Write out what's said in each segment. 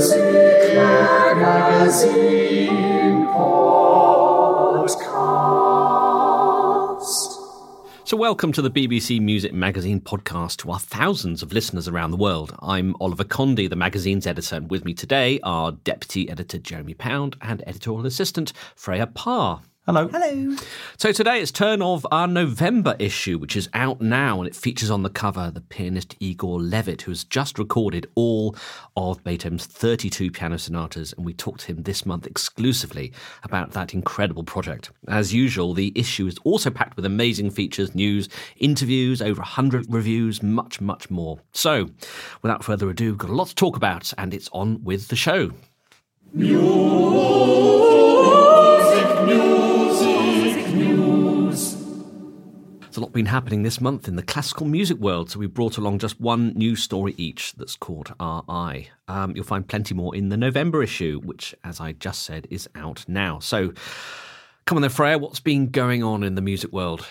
So, welcome to the BBC Music Magazine podcast to our thousands of listeners around the world. I'm Oliver Condy, the magazine's editor, and with me today are Deputy Editor Jeremy Pound and Editorial Assistant Freya Parr. Hello. Hello. So today it's turn of our November issue, which is out now, and it features on the cover the pianist Igor Levit, who has just recorded all of Beethoven's 32 piano sonatas, and we talked to him this month exclusively about that incredible project. As usual, the issue is also packed with amazing features, news, interviews, over 100 reviews, much, much more. So, without further ado, we've got a lot to talk about, and it's on with the show. There's been happening this month in the classical music world, so we brought along just one news story each that's caught our eye. Um, you'll find plenty more in the November issue, which, as I just said, is out now. So, come on then, Freya, what's been going on in the music world?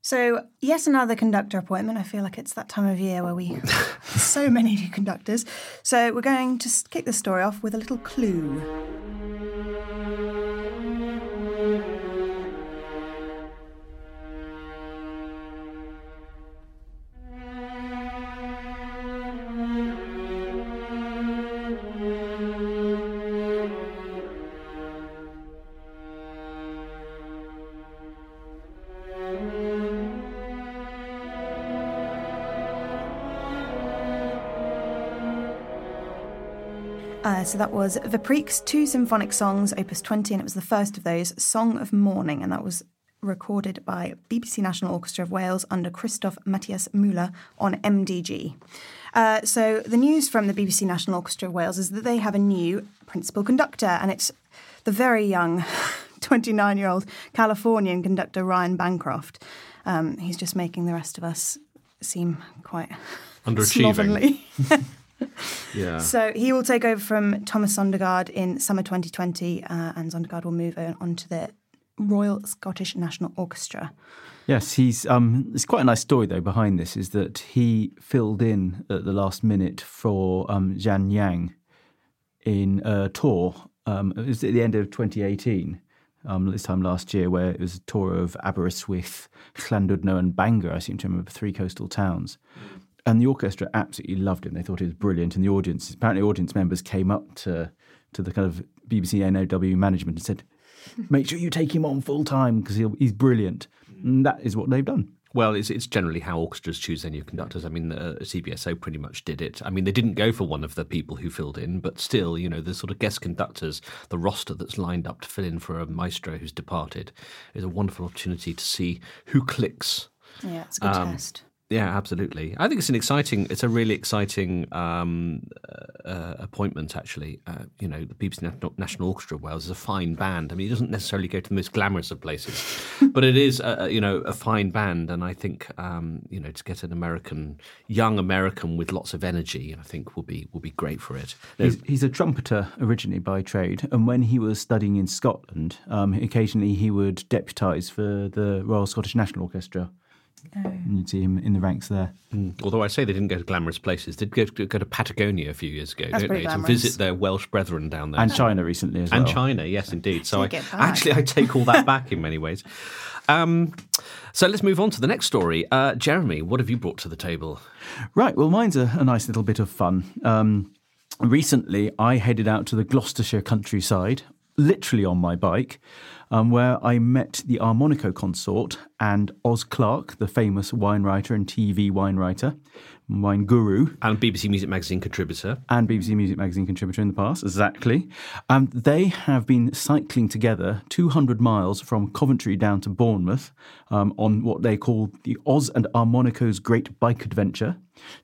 So, yes, another conductor appointment. I feel like it's that time of year where we so many new conductors. So, we're going to kick the story off with a little clue. Uh, so that was Veprik's two symphonic songs, Opus 20, and it was the first of those, Song of Mourning, and that was recorded by BBC National Orchestra of Wales under Christoph Mathias Müller on MDG. Uh, so the news from the BBC National Orchestra of Wales is that they have a new principal conductor, and it's the very young 29 year old Californian conductor Ryan Bancroft. Um, he's just making the rest of us seem quite Underachieving. Yeah. So he will take over from Thomas Sondergaard in summer 2020, uh, and Sondergaard will move on on to the Royal Scottish National Orchestra. Yes, he's. Um, it's quite a nice story though behind this. Is that he filled in at the last minute for um, Zhan Yang in a tour. Um, it was at the end of 2018. Um, this time last year, where it was a tour of Aberystwyth, Llandudno, and Bangor. I seem to remember three coastal towns. And the orchestra absolutely loved him. They thought he was brilliant. And the audience, apparently, audience members came up to to the kind of BBC NOW management and said, "Make sure you take him on full time because he's brilliant." And that is what they've done. Well, it's, it's generally how orchestras choose their new conductors. I mean, the CBSO pretty much did it. I mean, they didn't go for one of the people who filled in, but still, you know, the sort of guest conductors, the roster that's lined up to fill in for a maestro who's departed, is a wonderful opportunity to see who clicks. Yeah, it's a good Um, test. Yeah, absolutely. I think it's an exciting, it's a really exciting um, uh, uh, appointment. Actually, uh, you know, the BBC National, Orchestra of Wales is a fine band. I mean, it doesn't necessarily go to the most glamorous of places, but it is, a- you know, a fine band. And I think, um, you know, to get an American, young American with lots of energy, I think will be will be great for it. He's, he's a trumpeter originally by trade, and when he was studying in Scotland, um, occasionally he would deputise for the Royal Scottish National Orchestra And you'd see him in the ranks there. Mm. Although I say they didn't go to glamorous places, they did go, go to Patagonia a few years ago, That's don't pretty they, to visit their Welsh brethren down there. And China recently as well. And China, yes, indeed. So I, Take it back. actually, I take all that back in many ways. Um, so let's move on to the next story. Uh, Jeremy, what have you brought to the table? Right, well, mine's a, a nice little bit of fun. Um, recently, I headed out to the Gloucestershire countryside, literally on my bike, um, where I met the Armonico consort and Oz Clarke, the famous wine writer and TV wine writer, wine guru, And BBC Music Magazine contributor. and BBC Music Magazine contributor in the past, exactly. And they have been cycling together 200 miles from Coventry down to Bournemouth um, on what they call the Oz and Armonico's Great Bike Adventure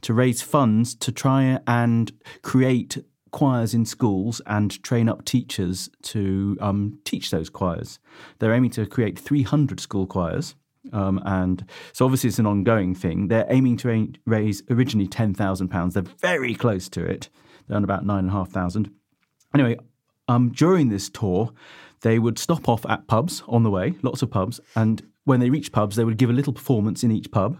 to raise funds to try and create choirs in schools and train up teachers to um, teach those choirs. They're aiming to create 300 school choirs. Um, and so obviously it's an ongoing thing. They're aiming to ra- raise originally ten thousand pounds. They're very close to it. They're on about nine and a half thousand. Anyway, um, during this tour, they would stop off at pubs on the way, lots of pubs, and when they reached pubs, they would give a little performance in each pub.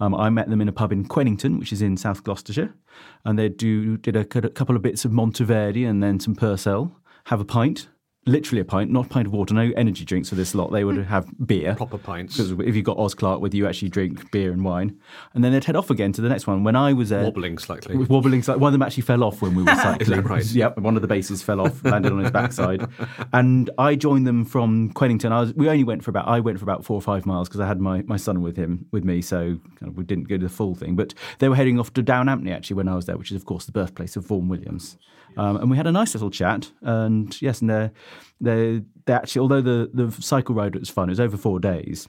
Um, I met them in a pub in Quennington, which is in South Gloucestershire, and they do did a, cou- couple of bits of Monteverdi and then some Purcell. Have a pint, literally a pint, not a pint of water. No energy drinks for this lot. They would mm. have beer, Proper pints. because if you've got Oz Clarke with you, actually drink beer and wine, and then they'd head off again to the next one. When I was there, Wobbling slightly. wobbling. sli- One of them actually fell off when we were cycling. right? Yep, one of the basses fell off, landed on his backside, and I joined them from Quennington. I was. We only went for about. I went for about four or five miles because I had my, my son with him with me, so kind of we didn't go to the full thing. But they were heading off to Down Downhampton actually when I was there, which is of course the birthplace of Vaughan Williams. Um, and we had a nice little chat. And yes, and they're they they actually although the the cycle ride was fun, it was over four days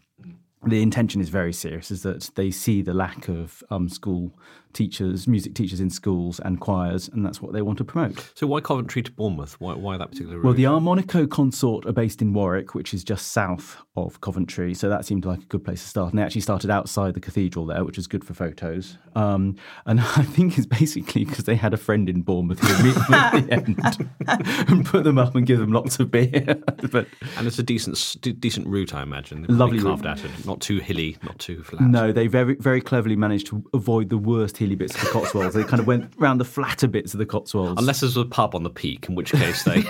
the intention is very serious is that they see the lack of um, school teachers music teachers in schools and choirs and that's what they want to promote So why Coventry to Bournemouth? Why, why that particular route? well the armonico consort are based in warwick which is just south of coventry so that seemed like a good place to start and they actually started outside the cathedral there which is good for photos um, and i think it's basically because they had a friend in bournemouth who meet them at the end and put them up and give them lots of beer but and it's a decent d- decent route, I imagine. Lovely carved route. out it. Not too hilly, not too flat. No, they very very cleverly managed to avoid the worst hilly bits of the Cotswolds. they kind of went round the flatter bits of the Cotswolds. Unless there's a pub on the peak, in which case they.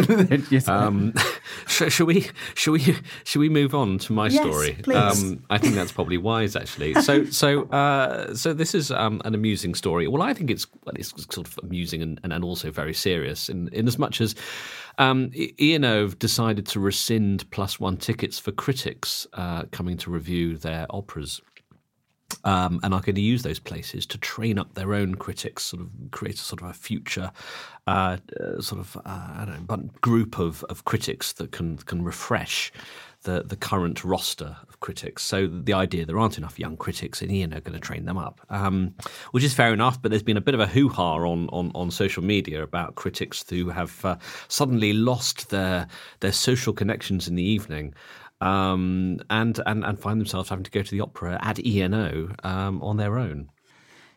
yes, Um, sh- shall we? Shall we? Shall we move on to my Yes, story? please. Um, I think that's probably wise, actually. So, so, uh, so this is um, an amusing story. Well, I think it's well, it's sort of amusing and, and, and also very serious, in in as much as um, I- ENO decided to rescind plus one tickets for critics uh, coming to review their operas um, and are going to use those places to train up their own critics, sort of create a sort of a future uh, uh, sort of uh, know, group of, of critics that can can refresh the the current roster of critics. So the idea there aren't enough young critics, and ENO are going to train them up, um, which is fair enough. But there's been a bit of a hoo ha on, on on social media about critics who have uh, suddenly lost their their social connections in the evening um, and, and and find themselves having to go to the opera at ENO um, on their own.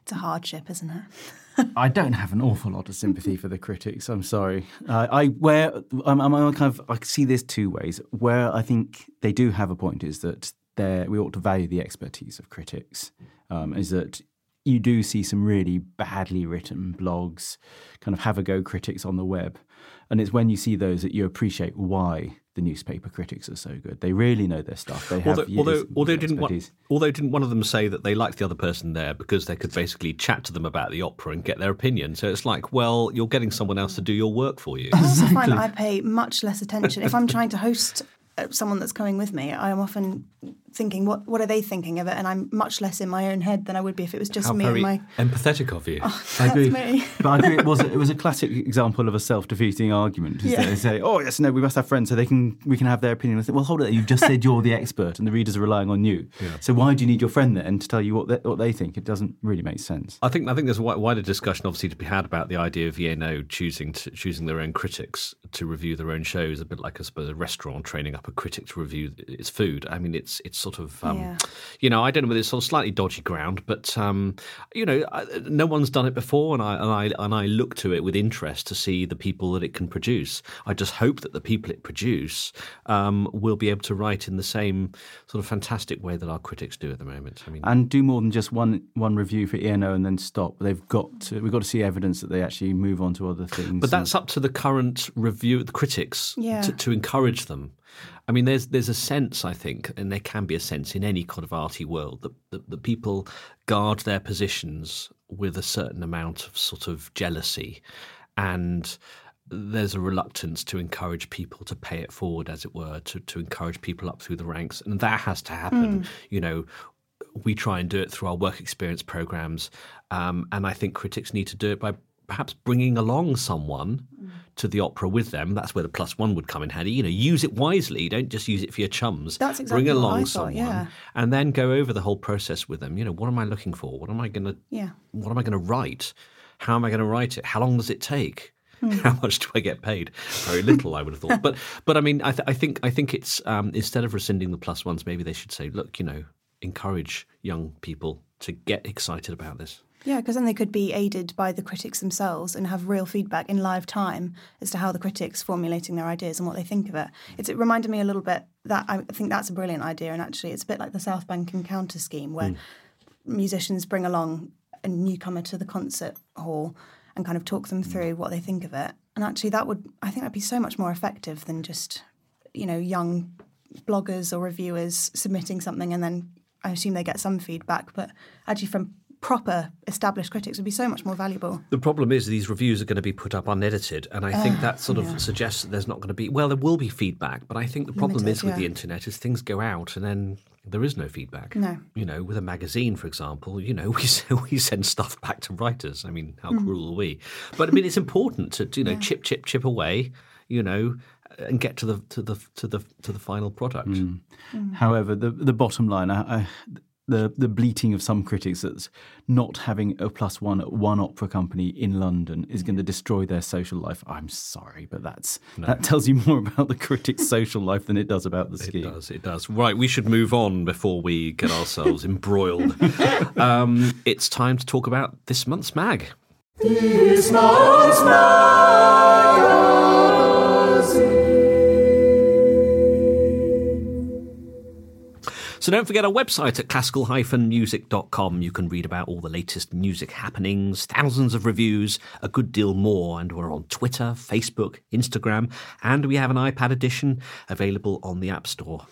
It's a hardship, isn't it? I don't have an awful lot of sympathy for the critics. I'm sorry. Uh, I where I'm, I'm kind of I see this two ways. Where I think they do have a point is that there we ought to value the expertise of critics. Um, is that you do see some really badly written blogs, kind of have a go critics on the web, and it's when you see those that you appreciate why the newspaper critics are so good. They really know their stuff. They have Although, years although, although didn't one, although didn't one of them say that they liked the other person there because they could basically chat to them about the opera and get their opinion? So it's like, well, you're getting someone else to do your work for you. I also find that I pay much less attention if I'm trying to host uh, someone that's coming with me. I am often thinking, what what are they thinking of it? And I'm much less in my own head than I would be if it was just How me very and my. empathetic of you. Oh, I agree. me. but I agree. It was a, it was a classic example of a self-defeating argument. Yeah. They say, "Oh yes, no, we must have friends so they can we can have their opinion." I think, well, hold it. you've just said you're the expert, and the readers are relying on you. yeah. So why do you need your friend then to tell you what they, what they think? It doesn't really make sense. I think I think there's a wider discussion, obviously, to be had about the idea of ENO choosing to, choosing their own critics to review their own shows, a bit like I suppose a restaurant training up a critic to review its food. I mean, it's it's sort of, um, Yeah. you know, I don't know whether it's sort of slightly dodgy ground, but um, you know, I- no one's done it before, and I and I and I look to it with interest to see the people that it can produce. I just hope that the people it produce um, will be able to write in the same sort of fantastic way that our critics do at the moment. I mean, and do more than just one one review for ENO and then stop. They've got to, we've got to see evidence that they actually move on to other things. But that's up to the current review, the critics, Yeah. to, to encourage them. I mean, there's there's a sense, I think, and there can be a sense in any kind of arty world that, that, that people guard their positions with a certain amount of sort of jealousy, and there's a reluctance to encourage people to pay it forward, as it were, to to encourage people up through the ranks, and that has to happen. You know, we try and do it through our work experience programs, um, and I think critics need to do it by perhaps bringing along someone to the opera with them. That's where the plus one would come in handy. You know, use it wisely. Don't just use it for your chums. That's exactly Bring along thought, someone, yeah. and then go over the whole process with them. You know, what am I looking for? What am I going to? Yeah. What am I going to write? How am I going to write it? How long does it take? Hmm. How much do I get paid? Very little, I would have thought. But but I mean, I, th- I think I think it's um, instead of rescinding the plus ones, maybe they should say, look, you know, encourage young people to get excited about this. Yeah, because then they could be aided by the critics themselves and have real feedback in live time as to how the critics formulating their ideas and what they think of it. It's, it reminded me a little bit that I think that's a brilliant idea, and actually, it's a bit like the South Bank Encounter scheme where hmm. musicians bring along a newcomer to the concert hall and kind of talk them hmm. through what they think of it. And actually, that would I think that'd be so much more effective than just you know young bloggers or reviewers submitting something and then I assume they get some feedback, but actually from proper established critics would be so much more valuable. The problem is these reviews are going to be put up unedited, and I think that sort of suggests that there's not going to be. Well, there will be feedback, but I think the problem Limited, is with the internet is things go out and then there is no feedback. No. You know, with a magazine, for example, you know, we we send stuff back to writers. I mean, how Hmm. cruel are we? But I mean, it's important to you know chip chip chip away. You know. And get to the to the to the to the final product. However, the the bottom line, I, I, the the bleating of some critics that's not having a plus one at one opera company in London is going to destroy their social life. I'm sorry, but that's that tells you more about the critic's social life than it does about the scheme. It scheme. does. It does. Right, we should move on before we get ourselves embroiled. Um, it's time to talk about this month's mag. So don't forget our website at classical-music.com. You can read about all the latest music happenings, thousands of reviews, a good deal more, and we're on Twitter, Facebook, Instagram, and we have an iPad edition available on the App Store.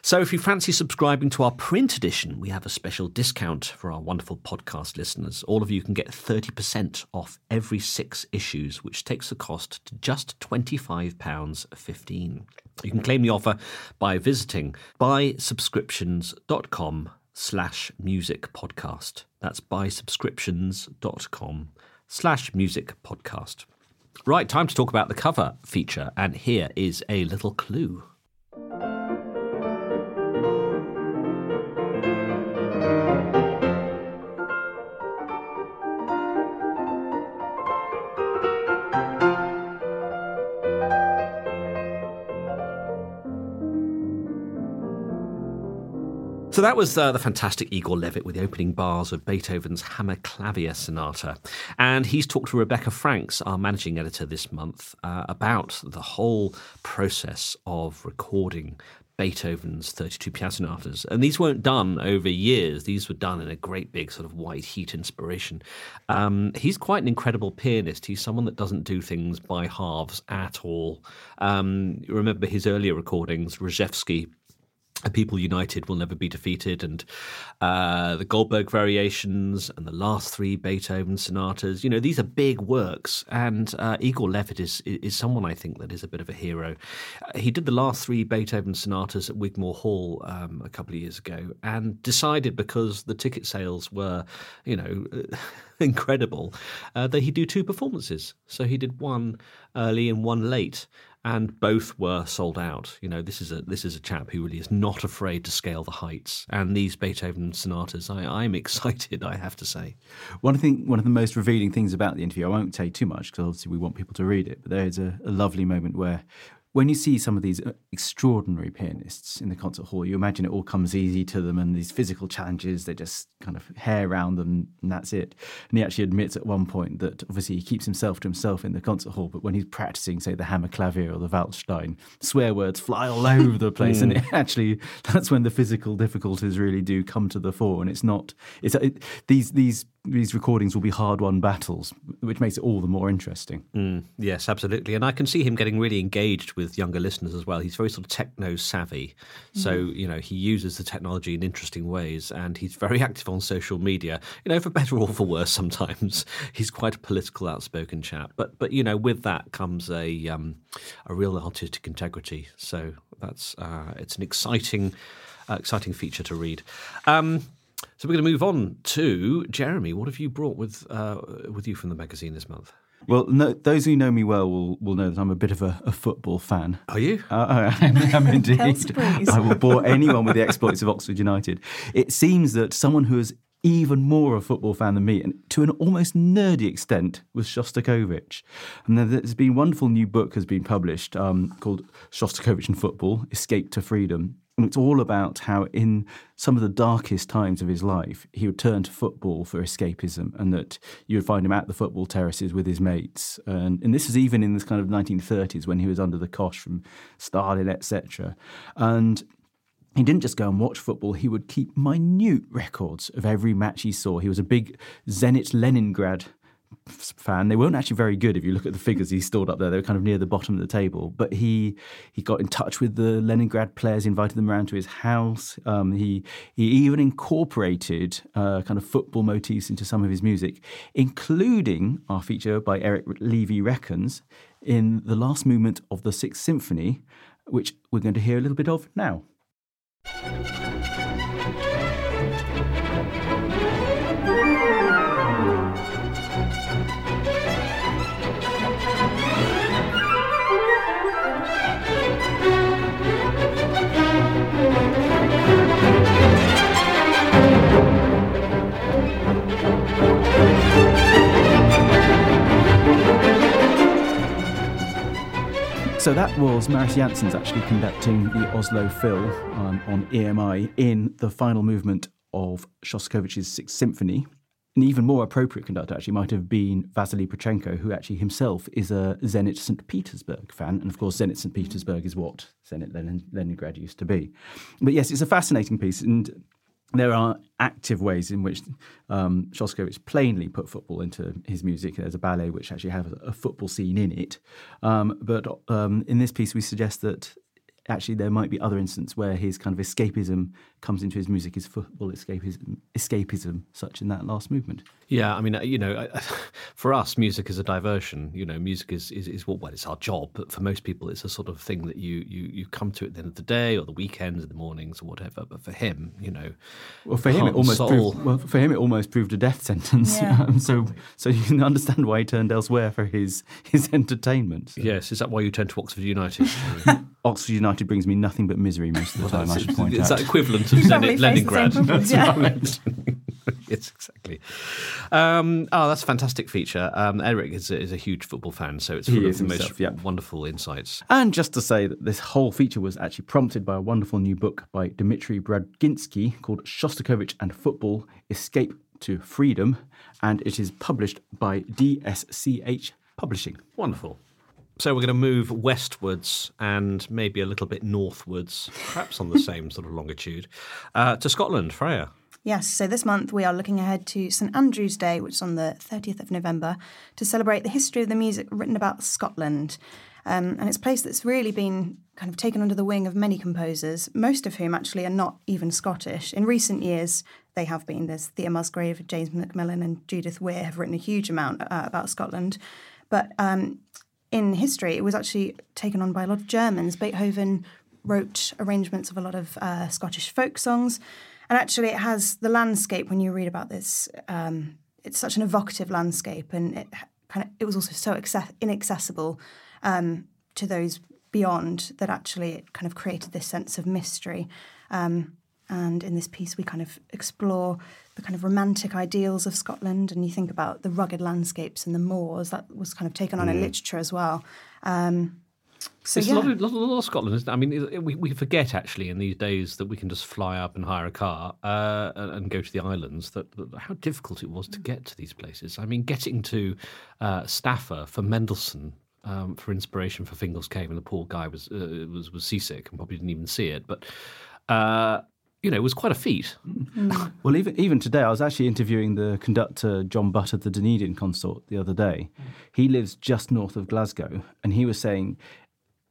So if you fancy subscribing to our print edition, we have a special discount for our wonderful podcast listeners. All of you can get 30% off every six issues, which takes the cost to just £25.15. You can claim the offer by visiting buysubscriptions.com slash music podcast. That's buysubscriptions.com slash music podcast. Right, time to talk about the cover feature, and here is a little clue. So that was uh, the fantastic Igor Levit with the opening bars of Beethoven's Hammerklavier Sonata. And he's talked to Rebecca Franks, our managing editor this month, uh, about the whole process of recording Beethoven's 32 piano sonatas. And these weren't done over years, these were done in a great big sort of white heat inspiration. Um, he's quite an incredible pianist. He's someone that doesn't do things by halves at all. Um, remember his earlier recordings, Rzewski a People United Will Never Be Defeated, and uh, the Goldberg Variations, and the last three Beethoven sonatas. You know, these are big works, and uh, Igor Levit is is someone I think that is a bit of a hero. He did the last three Beethoven sonatas at Wigmore Hall um, a couple of years ago, and decided because the ticket sales were, you know. incredible uh, that he'd do two performances. So he did one early and one late, and both were sold out. You know, this is a this is a chap who really is not afraid to scale the heights. And these Beethoven sonatas, I, I'm excited. I have to say. One thing, one of the most revealing things about the interview, I won't say too much because obviously we want people to read it, but there is a, a lovely moment where when you see some of these uh, extraordinary pianists in the concert hall, you imagine it all comes easy to them and these physical challenges, they just kind of hair around them and that's it. And he actually admits at one point that obviously he keeps himself to himself in the concert hall, but when he's practicing, say, the Hammerklavier or the Waldstein, swear words fly all over the place. And it actually, that's when the physical difficulties really do come to the fore. And it's not, it's it, these, these these recordings will be hard won battles, which makes it all the more interesting. Mm, yes, absolutely. And I can see him getting really engaged with younger listeners as well. He's very sort of techno savvy. So, mm. you know, he uses the technology in interesting ways and he's very active on social media. You know, for better or for worse sometimes. He's quite a political, outspoken chap. But, but you know, with that comes a, um, a real artistic integrity. So that's, uh, it's an exciting, uh, exciting feature to read. Um, so we're going to move on to Jeremy. What have you brought with uh, with you from the magazine this month? Well, no, those who know me well will, will know that I'm a bit of a, a football fan. Are you? Uh, I am indeed. I will bore anyone with the exploits of Oxford United. It seems that someone who is even more a football fan than me, and to an almost nerdy extent, was Shostakovich. And there's been a wonderful new book has been published um, called Shostakovich and Football: Escape to Freedom. And it's all about how, in some of the darkest times of his life, he would turn to football for escapism, and that you would find him at the football terraces with his mates. And, and this is even in this kind of 1930s when he was under the cosh from Stalin, etc. And he didn't just go and watch football, he would keep minute records of every match he saw. He was a big Zenit Leningrad fan. They weren't actually very good if you look at the figures he stored up there. They were kind of near the bottom of the table. But he he got in touch with the Leningrad players, invited them around to his house. Um, he he even incorporated uh, kind of football motifs into some of his music, including our feature by Eric Levy Reckons in the last movement of the Sixth Symphony, which we're going to hear a little bit of now. So that was Mariss Jansons actually conducting the Oslo Phil um, on EMI in the final movement of Shostakovich's Sixth Symphony. An even more appropriate conductor actually might have been Vasily Petrenko, who actually himself is a Zenit St. Petersburg fan. And of course, Zenit St. Petersburg is what Zenit Leningrad used to be. But yes, it's a fascinating piece. And there are active ways in which um, Shostakovich plainly put football into his music. There's a ballet which actually has a football scene in it. Um, but um, in this piece, we suggest that actually there might be other instances where his kind of escapism comes into his music, his football escapism, escapism such in that last movement. Yeah, I mean, uh, you know, for us, music is a diversion. You know, music is is, is what well, it's our job, but for most people, it's a sort of thing that you you you come to at the end of the day or the weekends, or the mornings, or whatever. But for him, you know, well, for him, it almost proved, well, for him, it almost proved a death sentence. Yeah. Um, so so you can understand why he turned elsewhere for his his entertainment. So. Yes, is that why you turned to Oxford United? Oxford United brings me nothing but misery most of the well, time. I should point is out. Is that equivalent of Zenit Leningrad? That's yeah. yes, exactly. Um, oh, that's a fantastic feature. Um, Eric is a, is a, huge football fan, so it's full of the most yep. wonderful insights. And just to say that this whole feature was actually prompted by a wonderful new book by Dmitry Braginsky called Shostakovich and Football Escape to Freedom, and it is published by DSCH Publishing. Wonderful. So we're going to move westwards and maybe a little bit northwards, perhaps on the same sort of longitude, uh, to Scotland. Freya. Yes, so this month we are looking ahead to St Andrew's Day, which is on the 30th of November, to celebrate the history of the music written about Scotland. Um, and it's a place that's really been kind of taken under the wing of many composers, most of whom actually are not even Scottish. In recent years, they have been. There's Thea Musgrave, James Macmillan, and Judith Weir have written a huge amount uh, about Scotland. But um, in history, it was actually taken on by a lot of Germans. Beethoven wrote arrangements of a lot of uh, Scottish folk songs. And actually, it has the landscape when you read about this. Um, it's such an evocative landscape, and it kind of it was also so access- inaccessible um, to those beyond that. Actually, it kind of created this sense of mystery. Um, and in this piece, we kind of explore the kind of romantic ideals of Scotland, and you think about the rugged landscapes and the moors that was kind of taken on mm. in literature as well. Um, So it's yeah, a lot of, lot, lot of Scotland. I mean, we, we forget actually in these days that we can just fly up and hire a car uh, and, go to the islands. That, that how difficult it was to get to these places. I mean, getting to uh, Staffa for Mendelssohn um, for inspiration for Fingal's Cave, and the poor guy was uh, was was seasick and probably didn't even see it. But uh, you know, it was quite a feat. Mm. Well, even even today, I was actually interviewing the conductor John Butt of the Dunedin Consort the other day. Mm. He lives just north of Glasgow, and he was saying,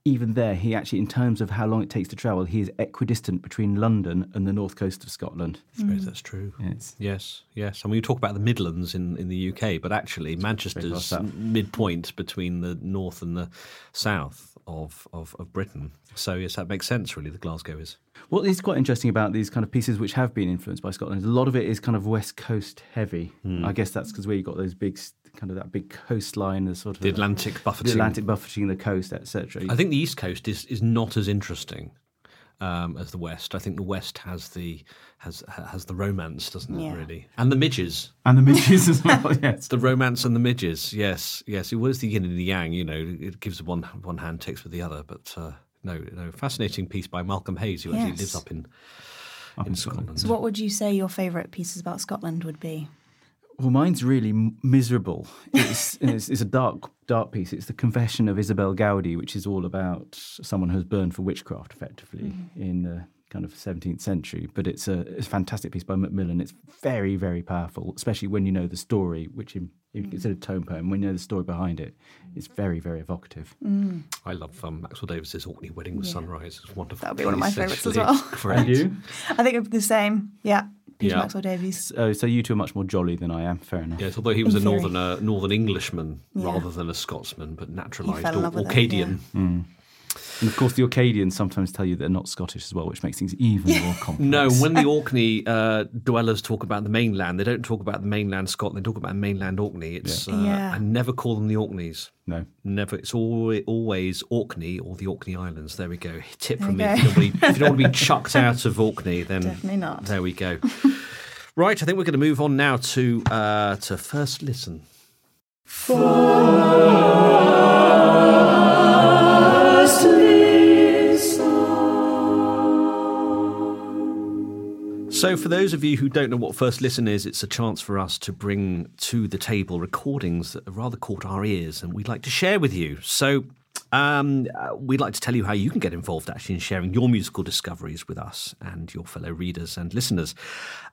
even there, he actually, in terms of how long it takes to travel, he is equidistant between London and the north coast of Scotland. I suppose that's true. Yes. Yes, yes. Mean, we talk about the Midlands in, in the UK, but actually, Manchester's midpoint between the north and the south of, of, of Britain. So, yes, that makes sense, really, the Glasgow is. What is quite interesting about these kind of pieces which have been influenced by Scotland is a lot of it is kind of west coast heavy. Hmm. I guess that's because where you've got those big, kind of that big coastline, the sort of The Atlantic buffeting. the Atlantic buffeting the coast, etc. I think the East Coast is, is not as interesting um, as the West. I think the West has the has has the romance, doesn't it? Yeah. Really, and the midges. and the midges as well. Yes. The romance and the midges, yes, yes. It was the yin and the yang. You know, it gives one one hand, takes with the other. But uh, no, no. Fascinating piece by Malcolm Hayes, who actually lives up in in Scotland. So, what would you say your favourite pieces about Scotland would be? Well, mine's really miserable. It's, it's, it's a dark, dark piece. It's the Confession of Isobel Gowdie, which is all about someone who's burned for witchcraft, effectively, mm-hmm. in the kind of 17th century. But it's a, it's a fantastic piece by Macmillan. It's very, very powerful, especially when you know the story, which in, if you consider tone poem, when you know the story behind it, it's mm-hmm. very, very evocative. Mm. I love um, Maxwell Davies's Orkney Wedding with Sunrise. It's wonderful. That would be one of my favourites as actually. well. Great. you? I think it'd be the same. Yeah, Peter Yeah. Maxwell Davies. Oh, so you two are much more jolly than I am. Fair enough. Yes, although he was In a theory. northern uh, northern Englishman Yeah. rather than a Scotsman, but naturalised or love with it, Orcadian. And of course, the Orcadians sometimes tell you they're not Scottish as well, which makes things even more complex. No, when the Orkney uh, dwellers talk about the mainland, they don't talk about the mainland Scotland. They talk about mainland Orkney. It's uh, Yeah. I never call them the Orkneys. No. Never. It's always, always Orkney or the Orkney Islands. There we go. Tip from me. There If you, don't want to be, if you don't want to be chucked out of Orkney, then Definitely not. There we go. right, I think we're going to move on now to uh, to first listen. So, for those of you who don't know what First Listen is, it's a chance for us to bring to the table recordings that have rather caught our ears and we'd like to share with you. So, um, uh, we'd like to tell you how you can get involved actually in sharing your musical discoveries with us and your fellow readers and listeners.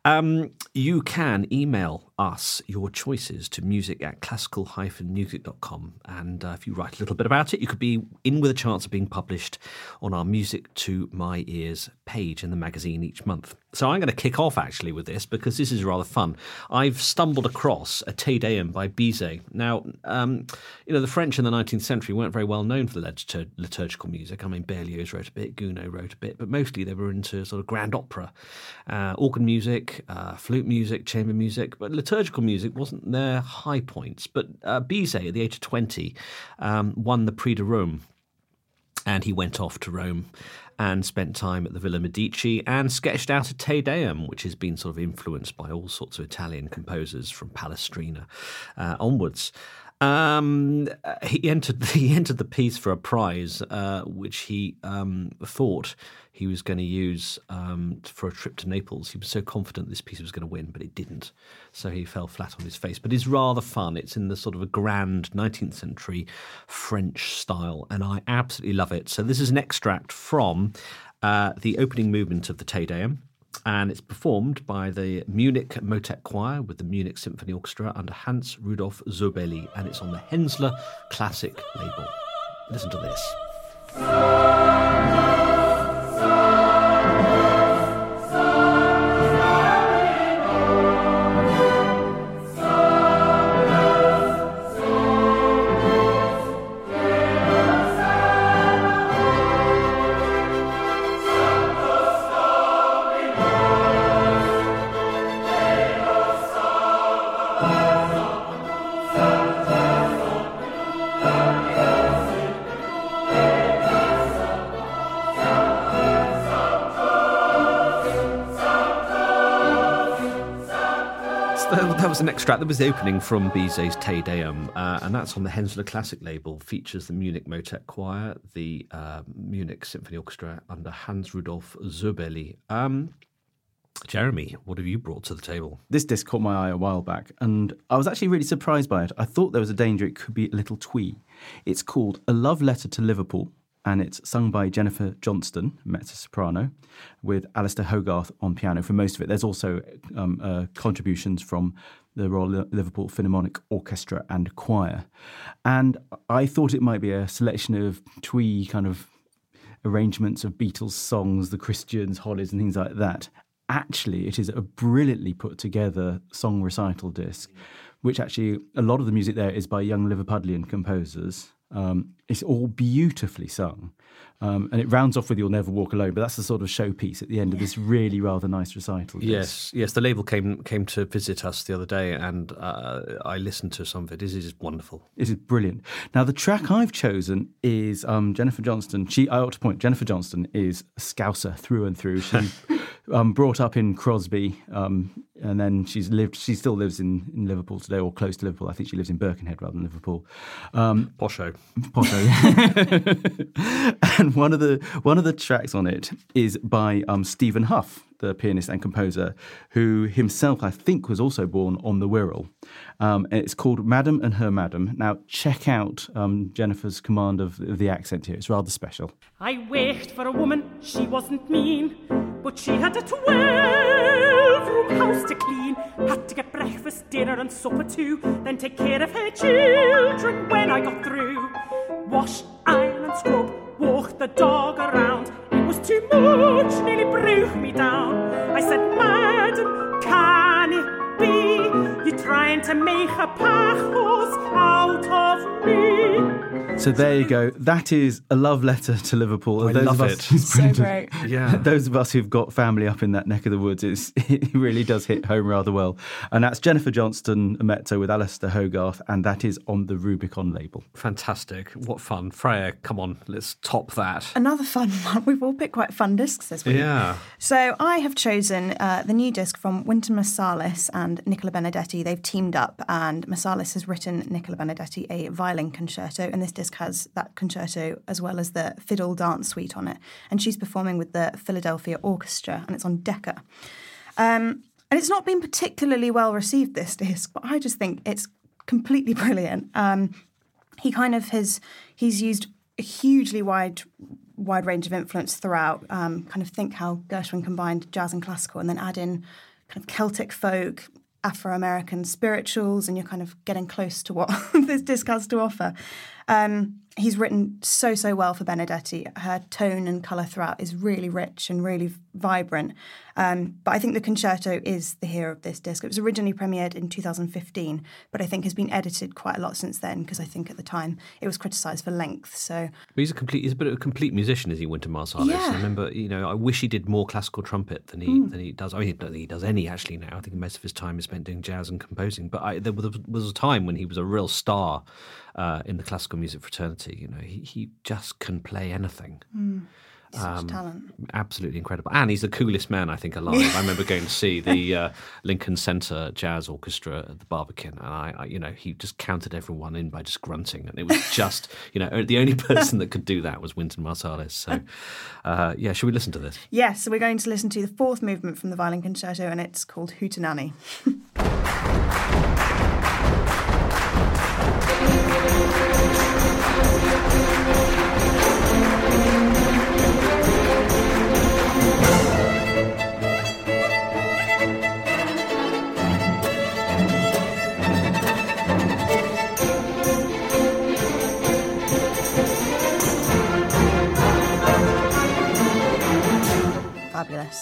Um, you can email us your choices to music at classical-music.com. And uh, if you write a little bit about it, you could be in with a chance of being published on our Music to My Ears page in the magazine each month. So I'm going to kick off actually with this because this is rather fun. I've stumbled across a Te Deum by Bizet. Now, um, you know, the French in the 19th century weren't very well known for the litur- liturgical music. I mean, Berlioz wrote a bit, Gounod wrote a bit, but mostly they were into sort of grand opera, uh, organ music, uh, flute music, chamber music, but liturgical music wasn't their high points. But uh, Bizet, at the age of 20, um, won the Prix de Rome and he went off to Rome and spent time at the Villa Medici and sketched out a Te Deum, which has been sort of influenced by all sorts of Italian composers from Palestrina uh, onwards. Um, he entered he entered the piece for a prize, uh, which he um, thought he was going to use um, for a trip to Naples. He was so confident this piece was going to win, but it didn't. So he fell flat on his face. But it's rather fun. It's in the sort of a grand 19th century French style, and I absolutely love it. So this is an extract from uh, the opening movement of the Te Deum. And it's performed by the Munich Motet Choir with the Munich Symphony Orchestra under Hans Rudolf Zöbeley, and it's on the Hänssler Classic label. Listen to this. That was an extract. That was the opening from Bizet's Te Deum, uh, and that's on the Hänssler Classic label. Features the Munich Motet Choir, the uh, Munich Symphony Orchestra under Hans Rudolf Zöbeley. Um, Jeremy, what have you brought to the table? This disc caught my eye a while back, and I was actually really surprised by it. I thought there was a danger it could be a little twee. It's called A Love Letter to Liverpool, and it's sung by Jennifer Johnston, mezzo soprano, with Alisdair Hogarth on piano for most of it. There's also um, uh, contributions from the Royal Liverpool Philharmonic Orchestra and Choir. And I thought it might be a selection of twee kind of arrangements of Beatles songs, the Christians, Hollies, and things like that actually it is a brilliantly put together song recital disc, which actually a lot of the music there is by young Liverpudlian composers. Um, it's all beautifully sung. Um, and it rounds off with You'll Never Walk Alone, but that's the sort of showpiece at the end of this really rather nice recital. Yes, yes. The label came came to visit us the other day, and uh, I listened to some of it. It is wonderful. It is brilliant. Now, the track I've chosen is um, Jennifer Johnston. She, I ought to point, Jennifer Johnston is a Scouser through and through. She um, brought up in Crosby, um, and then she's lived. She still lives in, in Liverpool today, or close to Liverpool. I think she lives in Birkenhead rather than Liverpool. Um, Posho, Posho. and one of the one of the tracks on it is by um, Stephen Hough, the pianist and composer, who himself I think was also born on the Wirral. Um, it's called Madam and Her Madam. Now check out um, Jennifer's command of, of the accent here. It's rather special. I wished for a woman, she wasn't mean, but she had a twelve-room house to clean. Had to get breakfast, dinner, and supper too, then take care of her children when I got through. Wash, iron, and scrub, walk the dog around. It was too much, nearly broke me down. I said, Madam, can it be you're trying to make a pacho's out of me? So there you go. That is a love letter to Liverpool. I love of it. So great. Yeah. Those of us who've got family up in that neck of the woods, it's, it really does hit home rather well. And that's Jennifer Johnston, a mezzo with Alisdair Hogarth, and that is on the Rubicon label. Fantastic. What fun. Freya, come on, let's top that. Another fun one. We've all picked quite fun discs this week. Yeah. So I have chosen uh, the new disc from Wynton Marsalis and Nicola Benedetti. They've teamed up, and Marsalis has written Nicola Benedetti a violin concerto, and this disc has that concerto as well as the fiddle dance suite on it. And she's performing with the Philadelphia Orchestra, and it's on Decca. Um, and it's not been particularly well received this disc, but I just think it's completely brilliant. Um, he kind of has he's used a hugely wide wide range of influence throughout. Um, kind of think how Gershwin combined jazz and classical, and then add in kind of Celtic folk, Afro American spirituals, and you're kind of getting close to what this disc has to offer. Um, he's written so so well for Benedetti. Her tone and color throughout is really rich and really vibrant. Um, but I think the concerto is the hero of this disc. It was originally premiered in 2015, but I think has been edited quite a lot since then because I think at the time it was criticised for length. So But he's a complete. He's a bit of a complete musician, is he, Wynton Marsalis? Yeah. I remember, you know, I wish he did more classical trumpet than he than he does. I mean, I don't think he does any actually now. I think most of his time is spent doing jazz and composing. But I, there was was a time when he was a real star uh, in the classical music fraternity. You know, he he just can play anything. Such talent. Absolutely incredible, and he's the coolest man I think alive. I remember going to see the uh, Lincoln Center Jazz Orchestra at the Barbican, and I, I, you know, he just counted everyone in by just grunting, and it was just, you know, the only person that could do that was Wynton Marsalis. So, uh, yeah, should we listen to this? Yes, so we're going to listen to the fourth movement from the violin concerto, and it's called Hootenanny.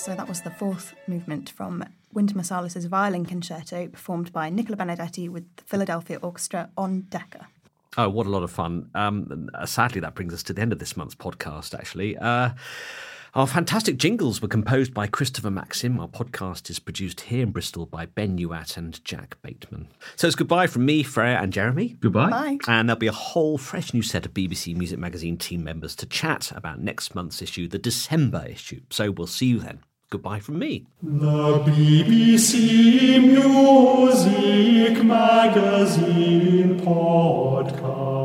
So that was the fourth movement from Wynton Marsalis' violin concerto, performed by Nicola Benedetti with the Philadelphia Orchestra on Decca. Oh, what a lot of fun! Um, sadly, that brings us to the end of this month's podcast. Actually, uh, our fantastic jingles were composed by Christopher Maxim. Our podcast is produced here in Bristol by Ben Newat and Jack Bateman. So it's goodbye from me, Freya, and Jeremy. Goodbye. Bye. And there'll be a whole fresh new set of BBC Music Magazine team members to chat about next month's issue, the December issue. So we'll see you then. goodbye from me. The BBC Music Magazine Podcast.